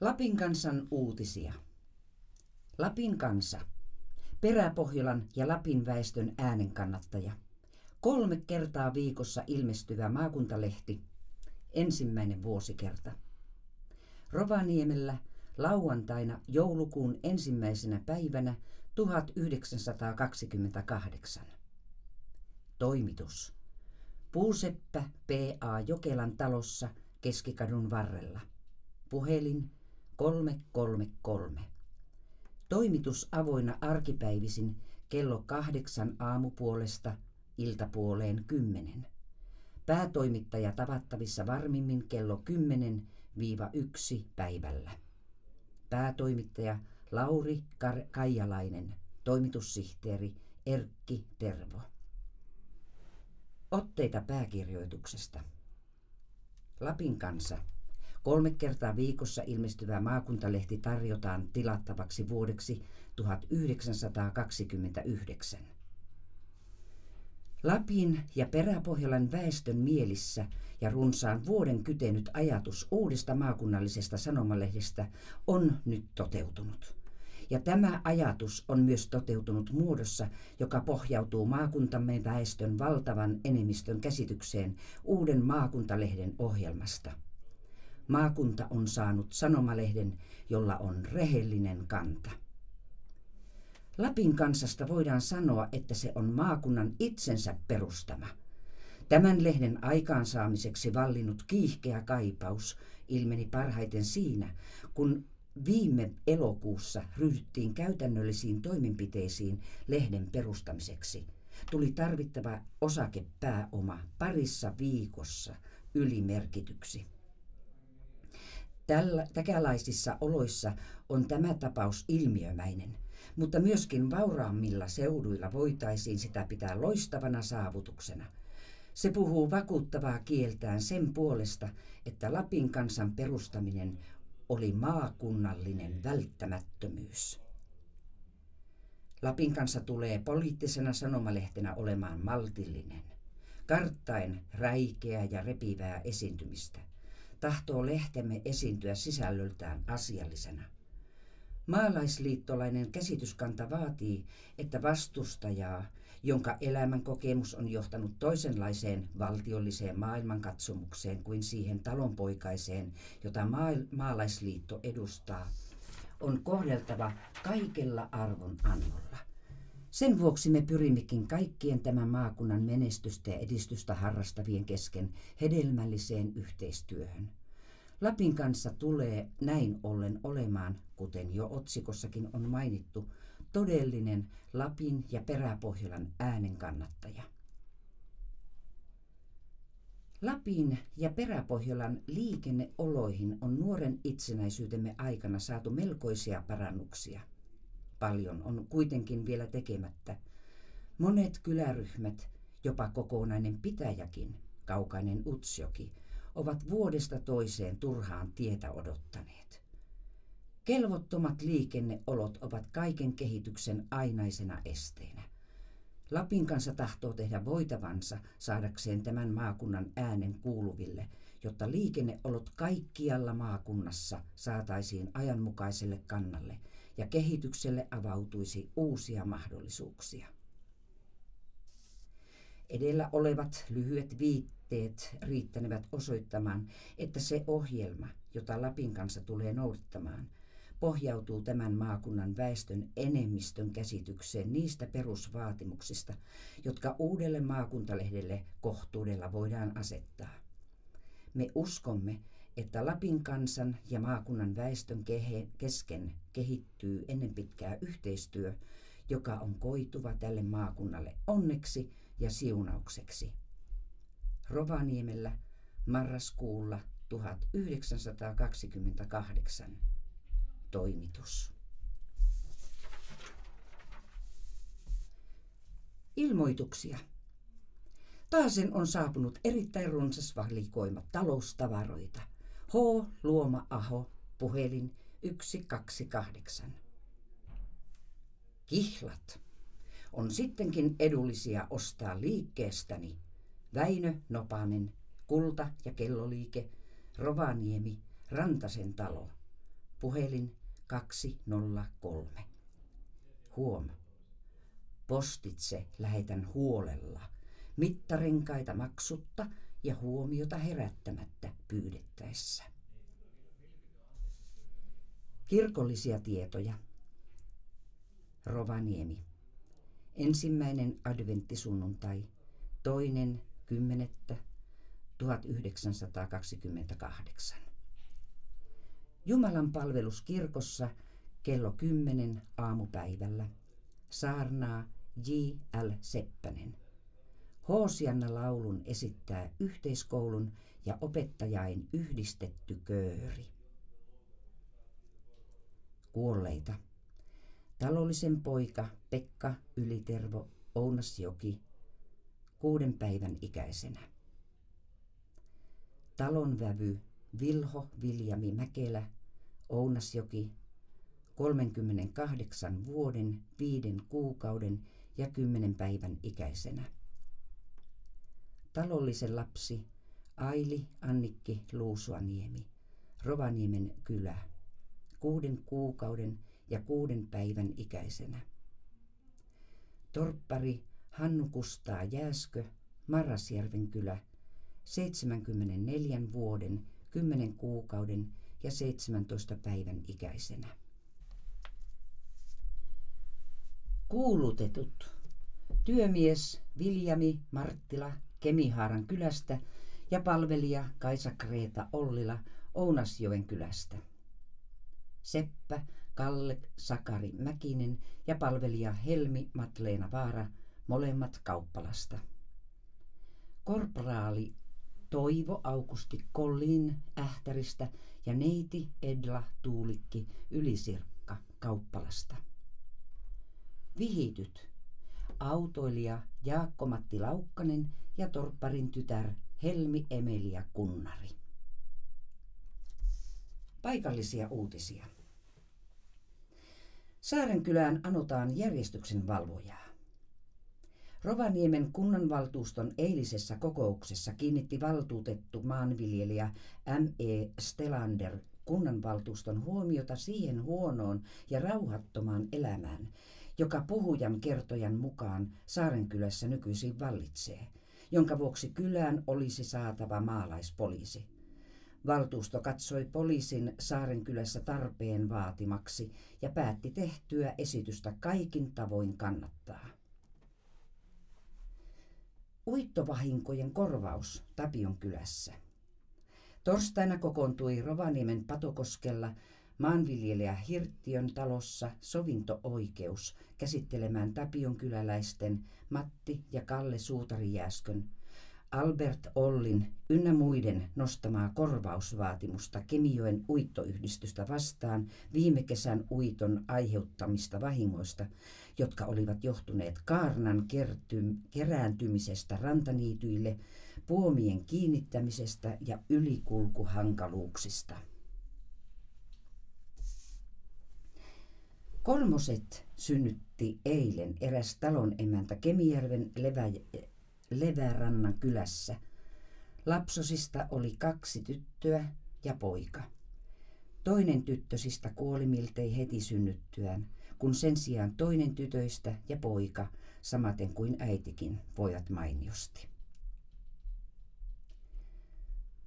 Lapin kansan uutisia. Lapin kansa. Peräpohjolan ja Lapin väestön äänenkannattaja. Kolme kertaa viikossa ilmestyvä maakuntalehti. Ensimmäinen vuosikerta. Rovaniemellä lauantaina joulukuun ensimmäisenä päivänä 1928. Toimitus. Puuseppä P.A. Jokelan talossa Keskikadun varrella. Puhelin 333. Toimitus avoinna arkipäivisin kello kahdeksan aamupuolesta iltapuoleen kymmenen. Päätoimittaja tavattavissa varmimmin kello 10-1 päivällä. Päätoimittaja Lauri Kar- Kaijalainen, toimitussihteeri Erkki Tervo. Otteita pääkirjoituksesta. Lapin kansa. Kolme kertaa viikossa ilmestyvä maakuntalehti tarjotaan tilattavaksi vuodeksi 1929. Lapin ja Peräpohjolan väestön mielissä ja runsaan vuoden kytenyt ajatus uudesta maakunnallisesta sanomalehdestä on nyt toteutunut. Ja tämä ajatus on myös toteutunut muodossa, joka pohjautuu maakuntamme väestön valtavan enemmistön käsitykseen uuden maakuntalehden ohjelmasta. Maakunta on saanut sanomalehden, jolla on rehellinen kanta. Lapin kansasta voidaan sanoa, että se on maakunnan itsensä perustama. Tämän lehden aikaansaamiseksi vallinnut kiihkeä kaipaus ilmeni parhaiten siinä, kun viime elokuussa ryhdyttiin käytännöllisiin toimenpiteisiin lehden perustamiseksi. Tuli tarvittava osakepääoma parissa viikossa ylimerkityksi. Tällä, täkälaisissa oloissa on tämä tapaus ilmiömäinen, mutta myöskin vauraammilla seuduilla voitaisiin sitä pitää loistavana saavutuksena. Se puhuu vakuuttavaa kieltään sen puolesta, että Lapin kansan perustaminen oli maakunnallinen välttämättömyys. Lapin kanssa tulee poliittisena sanomalehtenä olemaan maltillinen, karttaen räikeä ja repivää esiintymistä. Tahtoo lehtemme esiintyä sisällöltään asiallisena. Maalaisliittolainen käsityskanta vaatii, että vastustajaa, jonka elämän kokemus on johtanut toisenlaiseen valtiolliseen maailmankatsomukseen kuin siihen talonpoikaiseen, jota maalaisliitto edustaa, on kohdeltava kaikella arvon annolla. Sen vuoksi me pyrimmekin kaikkien tämän maakunnan menestystä ja edistystä harrastavien kesken hedelmälliseen yhteistyöhön. Lapin kanssa tulee näin ollen olemaan, kuten jo otsikossakin on mainittu, todellinen Lapin ja Peräpohjolan äänen kannattaja. Lapin ja Peräpohjolan liikenneoloihin on nuoren itsenäisyytemme aikana saatu melkoisia parannuksia. Paljon on kuitenkin vielä tekemättä. Monet kyläryhmät, jopa kokonainen pitäjäkin, kaukainen Utsjoki, ovat vuodesta toiseen turhaan tietä odottaneet. Kelvottomat liikenneolot ovat kaiken kehityksen ainaisena esteenä. Lapin kanssa tahtoo tehdä voitavansa saadakseen tämän maakunnan äänen kuuluville, jotta liikenneolot kaikkialla maakunnassa saataisiin ajanmukaiselle kannalle ja kehitykselle avautuisi uusia mahdollisuuksia. Edellä olevat lyhyet viitteet riittänevät osoittamaan, että se ohjelma, jota Lapin kanssa tulee noudattamaan, pohjautuu tämän maakunnan väestön enemmistön käsitykseen niistä perusvaatimuksista, jotka uudelle maakuntalehdelle kohtuudella voidaan asettaa. Me uskomme, että Lapin kansan ja maakunnan väestön kesken kehittyy ennen pitkää yhteistyö, joka on koituva tälle maakunnalle onneksi ja siunaukseksi. Rovaniemellä marraskuulla 1928 toimitus. Ilmoituksia. Taasen on saapunut erittäin runsas valikoima taloustavaroita. H. Luoma Aho, puhelin 128. Kihlat on sittenkin edullisia ostaa liikkeestäni. Väinö Nopanen, Kulta- ja kelloliike, Rovaniemi, Rantasen talo. Puhelin 203. Huom. Postitse lähetän huolella. Mittarenkaita maksutta ja huomiota herättämättä pyydettäessä. Kirkollisia tietoja. Rovaniemi. Ensimmäinen adventtisunnuntai, toinen kymmenettä 1928. Jumalan palvelus kirkossa kello 10 aamupäivällä. Saarnaa J. L. Seppänen. Hoosianna laulun esittää yhteiskoulun ja opettajain yhdistetty kööri. Kuolleita. Talollisen poika Pekka Ylitervo Ounasjoki kuuden päivän ikäisenä. Talonvävy Vilho Viljami Mäkelä Ounasjoki 38 vuoden, viiden kuukauden ja kymmenen päivän ikäisenä. Talollisen lapsi Aili Annikki Luusuaniemi, Rovaniemen kylä, kuuden kuukauden ja kuuden päivän ikäisenä. Torppari Hannu Kustaa Jääskö, Marrasjärven kylä, 74 vuoden, 10 kuukauden ja 17 päivän ikäisenä. Kuulutetut. Työmies Viljami Marttila Kemihaaran kylästä ja palvelija Kaisa Kreeta Ollila Ounasjoen kylästä. Seppä Kalle Sakari Mäkinen ja palvelija Helmi Matleena Vaara, molemmat Kauppalasta. Korporaali Toivo Aukusti Kollin Ähtäristä ja neiti Edla Tuulikki Ylisirkka Kauppalasta. Vihityt autoilija Jaakko-Matti Laukkanen ja torpparin tytär Helmi Emilia Kunnari. Paikallisia uutisia. Saarenkylään anotaan järjestyksen valvojaa. Rovaniemen kunnanvaltuuston eilisessä kokouksessa kiinnitti valtuutettu maanviljelijä M.E. Stelander kunnanvaltuuston huomiota siihen huonoon ja rauhattomaan elämään, joka puhujan kertojan mukaan Saarenkylässä nykyisin vallitsee, jonka vuoksi kylään olisi saatava maalaispoliisi. Valtuusto katsoi poliisin Saarenkylässä tarpeen vaatimaksi ja päätti tehtyä esitystä kaikin tavoin kannattaa. Uittovahinkojen korvaus Tapion kylässä. Torstaina kokoontui Rovaniemen Patokoskella maanviljelijä Hirttiön talossa sovinto-oikeus käsittelemään Tapion kyläläisten Matti ja Kalle Suutarijääskön Albert Ollin ynnä muiden nostamaa korvausvaatimusta Kemijoen uittoyhdistystä vastaan viime kesän uiton aiheuttamista vahingoista, jotka olivat johtuneet kaarnan kertym, kerääntymisestä rantaniityille, puomien kiinnittämisestä ja ylikulkuhankaluuksista. Kolmoset synnytti eilen eräs talon emäntä Kemijärven levä, Levärannan kylässä. Lapsosista oli kaksi tyttöä ja poika. Toinen tyttösistä kuoli miltei heti synnyttyään, kun sen sijaan toinen tytöistä ja poika, samaten kuin äitikin, voivat mainiosti.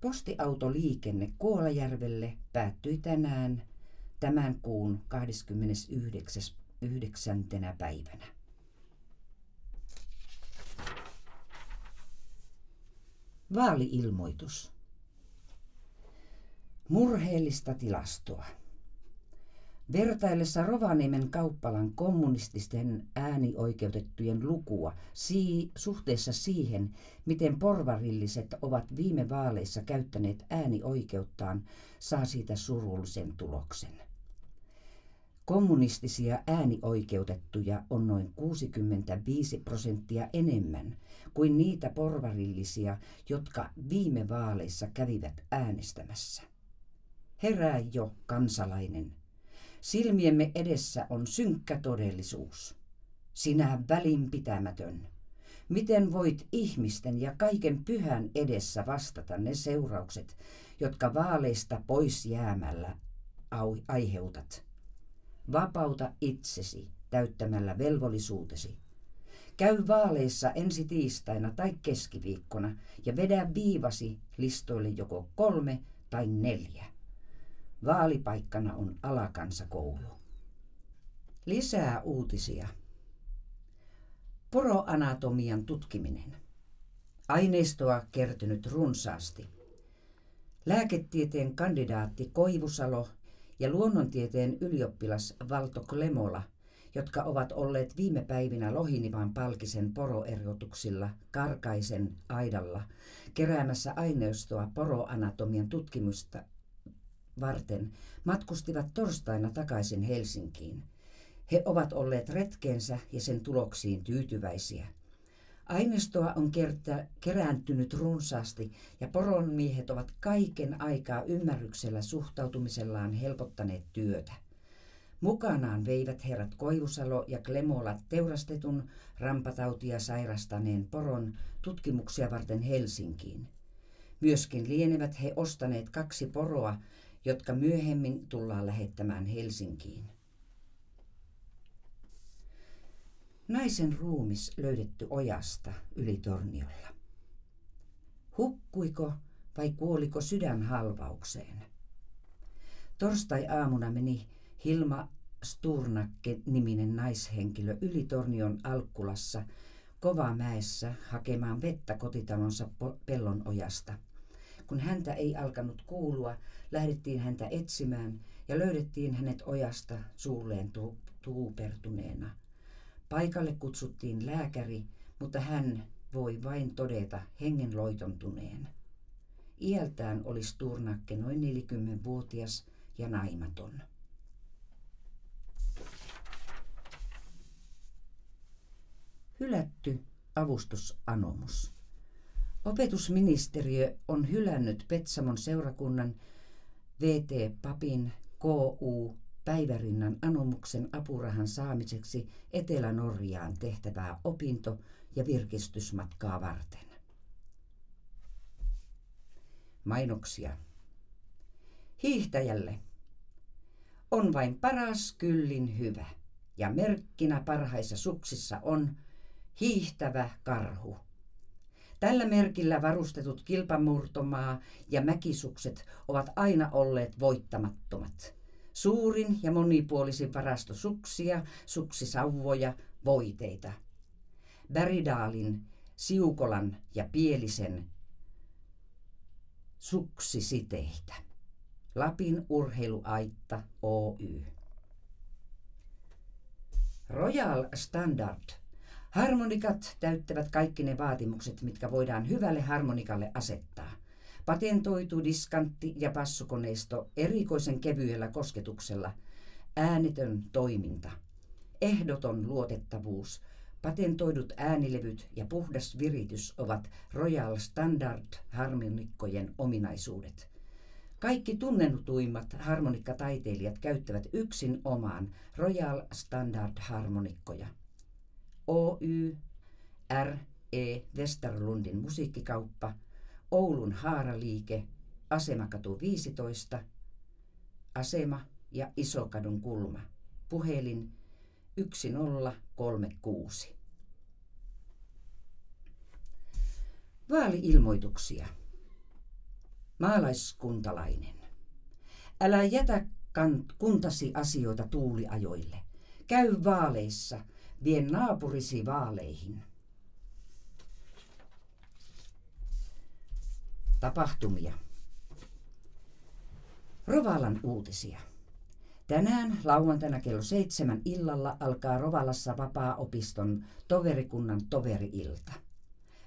Postiautoliikenne Kuolajärvelle päättyi tänään tämän kuun 29. päivänä. Vaaliilmoitus. Murheellista tilastoa. Vertaillessa Rovaniemen kauppalan kommunististen äänioikeutettujen lukua sii, suhteessa siihen, miten porvarilliset ovat viime vaaleissa käyttäneet äänioikeuttaan, saa siitä surullisen tuloksen. Kommunistisia äänioikeutettuja on noin 65 prosenttia enemmän kuin niitä porvarillisia, jotka viime vaaleissa kävivät äänestämässä. Herää jo, kansalainen. Silmiemme edessä on synkkä todellisuus. Sinä välinpitämätön. Miten voit ihmisten ja kaiken pyhän edessä vastata ne seuraukset, jotka vaaleista pois jäämällä aiheutat. Vapauta itsesi täyttämällä velvollisuutesi. Käy vaaleissa ensi tiistaina tai keskiviikkona ja vedä viivasi listoille joko kolme tai neljä. Vaalipaikkana on alakansakoulu. Lisää uutisia. Poroanatomian tutkiminen. Aineistoa kertynyt runsaasti. Lääketieteen kandidaatti Koivusalo ja luonnontieteen ylioppilas Valto Klemola, jotka ovat olleet viime päivinä Lohinivan palkisen poroerotuksilla Karkaisen aidalla keräämässä aineistoa poroanatomian tutkimusta varten, matkustivat torstaina takaisin Helsinkiin. He ovat olleet retkeensä ja sen tuloksiin tyytyväisiä. Aineistoa on kerta, kerääntynyt runsaasti ja poronmiehet ovat kaiken aikaa ymmärryksellä suhtautumisellaan helpottaneet työtä. Mukanaan veivät herrat Koivusalo ja Klemola teurastetun rampatautia sairastaneen poron tutkimuksia varten Helsinkiin. Myöskin lienevät he ostaneet kaksi poroa, jotka myöhemmin tullaan lähettämään Helsinkiin. Naisen ruumis löydetty ojasta yli torniolla. Hukkuiko vai kuoliko sydänhalvaukseen? Torstai-aamuna meni Hilma Sturnakke-niminen naishenkilö yli tornion Alkkulassa Kovamäessä hakemaan vettä kotitalonsa pellon ojasta. Kun häntä ei alkanut kuulua, lähdettiin häntä etsimään ja löydettiin hänet ojasta suulleen tuupertuneena – Paikalle kutsuttiin lääkäri, mutta hän voi vain todeta hengen loitontuneen. Iältään oli Sturnakke noin 40-vuotias ja naimaton. Hylätty avustusanomus. Opetusministeriö on hylännyt Petsamon seurakunnan VT Papin KU päivärinnan anomuksen apurahan saamiseksi Etelä-Norjaan tehtävää opinto- ja virkistysmatkaa varten. Mainoksia. Hiihtäjälle on vain paras kyllin hyvä ja merkkinä parhaissa suksissa on hiihtävä karhu. Tällä merkillä varustetut kilpamurtomaa ja mäkisukset ovat aina olleet voittamattomat. Suurin ja monipuolisin varasto suksia, suksisauvoja, voiteita. Bäridaalin, Siukolan ja Pielisen suksisiteitä. Lapin urheiluaitta Oy. Royal Standard. Harmonikat täyttävät kaikki ne vaatimukset, mitkä voidaan hyvälle harmonikalle asettaa. Patentoitu diskantti- ja passukoneisto erikoisen kevyellä kosketuksella, äänetön toiminta, ehdoton luotettavuus, patentoidut äänilevyt ja puhdas viritys ovat Royal Standard harmonikkojen ominaisuudet. Kaikki tunnetuimmat harmonikkataiteilijat käyttävät yksin omaan Royal Standard harmonikkoja. Oy, R. E. Westerlundin musiikkikauppa – Oulun haaraliike, Asemakatu 15, Asema ja Isokadun kulma. Puhelin 1036. Vaali-ilmoituksia. Maalaiskuntalainen. Älä jätä kuntasi asioita tuuliajoille. Käy vaaleissa, vie naapurisi vaaleihin. Tapahtumia. Rovalan uutisia. Tänään lauantaina kello seitsemän illalla alkaa Rovalassa vapaa-opiston toverikunnan toveri-ilta.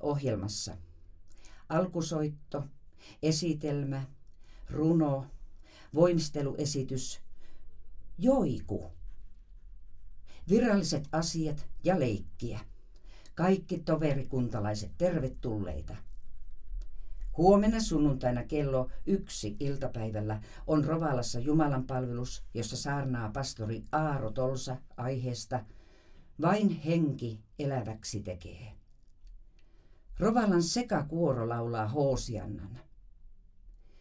Ohjelmassa alkusoitto, esitelmä, runo, voimisteluesitys, joiku, viralliset asiat ja leikkiä. Kaikki toverikuntalaiset tervetulleita – Huomenna sunnuntaina kello yksi iltapäivällä on Rovalassa Jumalan palvelus, jossa saarnaa pastori Aaro Tolsa aiheesta Vain henki eläväksi tekee. Rovalan sekakuoro laulaa Hoosiannan.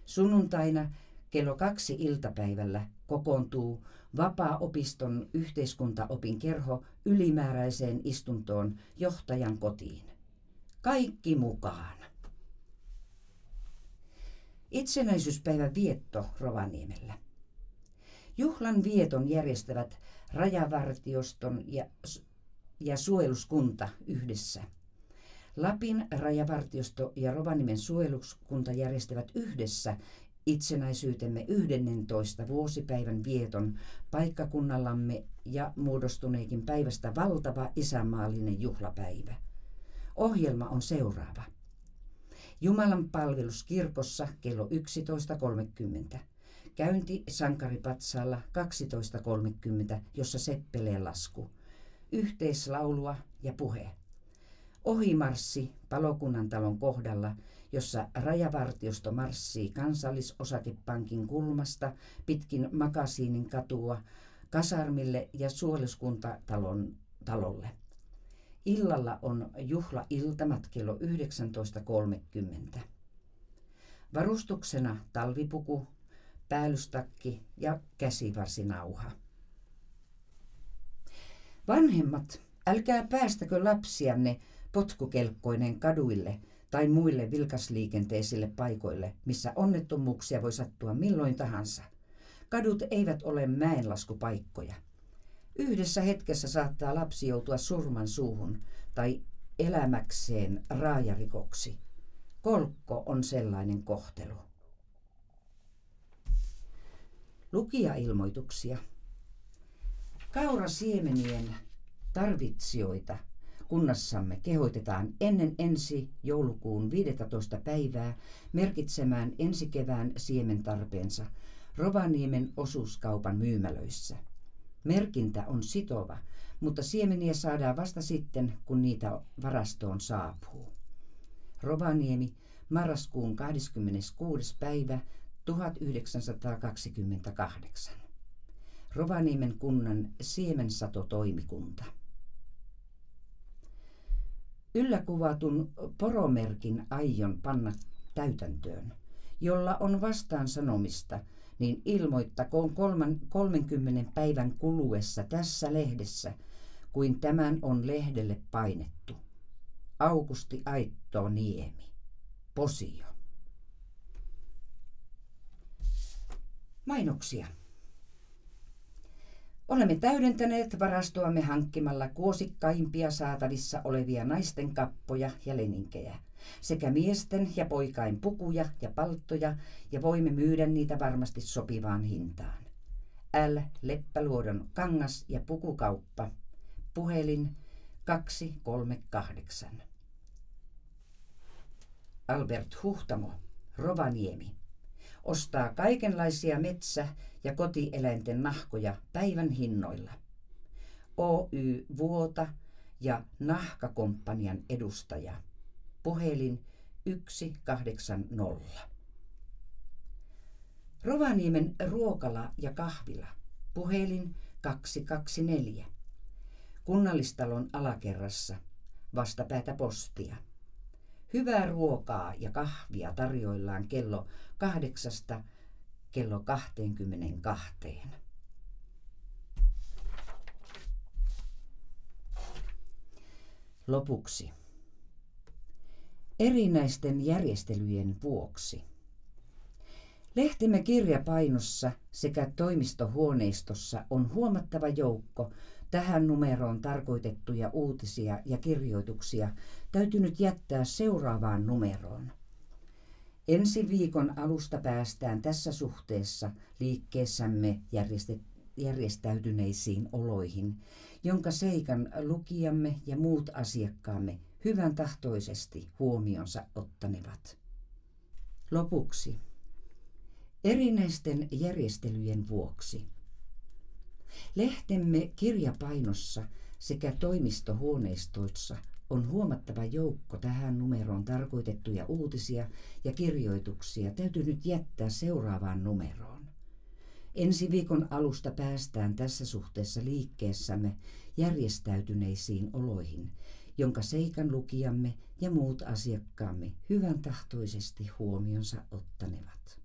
Sunnuntaina kello kaksi iltapäivällä kokoontuu Vapaa-opiston yhteiskuntaopin kerho ylimääräiseen istuntoon johtajan kotiin. Kaikki mukaan. Itsenäisyyspäivän vietto Rovaniemellä. Juhlan vieton järjestävät rajavartioston ja, ja suojeluskunta yhdessä. Lapin rajavartiosto ja Rovaniemen suojeluskunta järjestävät yhdessä itsenäisyytemme 11. vuosipäivän vieton paikkakunnallamme ja muodostuneekin päivästä valtava isämaallinen juhlapäivä. Ohjelma on seuraava. Jumalan palvelus kirkossa kello 11.30. Käynti Sankaripatsaalla 12.30, jossa seppelee lasku. Yhteislaulua ja puhe. Ohimarssi palokunnan talon kohdalla, jossa rajavartiosto marssii kansallisosakepankin kulmasta pitkin Makasiinin katua kasarmille ja suojeluskuntatalon talolle. Illalla on juhlailtamat kello 19.30. Varustuksena talvipuku, päällystakki ja käsivarsinauha. Vanhemmat, älkää päästäkö lapsianne potkukelkkoinen kaduille tai muille vilkasliikenteisille paikoille, missä onnettomuuksia voi sattua milloin tahansa. Kadut eivät ole mäenlaskupaikkoja. Yhdessä hetkessä saattaa lapsi joutua surman suuhun tai elämäkseen raajarikoksi. Kolkko on sellainen kohtelu. Lukijailmoituksia. Kaurasiemenien tarvitsijoita kunnassamme kehoitetaan ennen ensi joulukuun 15. päivää merkitsemään ensi kevään siementarpeensa Rovaniemen osuuskaupan myymälöissä. Merkintä on sitova, mutta siemeniä saadaan vasta sitten, kun niitä varastoon saapuu. Rovaniemi, marraskuun 26. päivä 1928. Rovaniemen kunnan siemensatotoimikunta. Ylläkuvatun poromerkin aion panna täytäntöön, jolla on vastaan sanomista, niin ilmoittakoon 30 päivän kuluessa tässä lehdessä, kuin tämän on lehdelle painettu. Augusti Aitto Niemi. Posio. Mainoksia. Olemme täydentäneet varastoamme hankkimalla kuosikkaimpia saatavissa olevia naisten kappoja ja leninkejä, sekä miesten ja poikain pukuja ja palttoja, ja voimme myydä niitä varmasti sopivaan hintaan. L. Leppäluodon kangas- ja pukukauppa. Puhelin 238. Albert Huhtamo, Rovaniemi ostaa kaikenlaisia metsä- ja kotieläinten nahkoja päivän hinnoilla. Oy Vuota ja Nahkakomppanian edustaja. Puhelin 180. Rovaniemen ruokala ja kahvila. Puhelin 224. Kunnallistalon alakerrassa. Vastapäätä postia. Hyvää ruokaa ja kahvia tarjoillaan kello kahdeksasta kello 22. Lopuksi. Erinäisten järjestelyjen vuoksi. Lehtemme kirjapainossa sekä toimistohuoneistossa on huomattava joukko tähän numeroon tarkoitettuja uutisia ja kirjoituksia täytynyt jättää seuraavaan numeroon. Ensi viikon alusta päästään tässä suhteessa liikkeessämme järjestäytyneisiin oloihin, jonka seikan lukijamme ja muut asiakkaamme hyvän tahtoisesti huomionsa ottanevat. Lopuksi. Erinäisten järjestelyjen vuoksi. Lehtemme kirjapainossa sekä toimistohuoneistoissa on huomattava joukko tähän numeroon tarkoitettuja uutisia ja kirjoituksia täytynyt jättää seuraavaan numeroon. Ensi viikon alusta päästään tässä suhteessa liikkeessämme järjestäytyneisiin oloihin, jonka seikan lukijamme ja muut asiakkaamme hyvän tahtoisesti huomionsa ottanevat.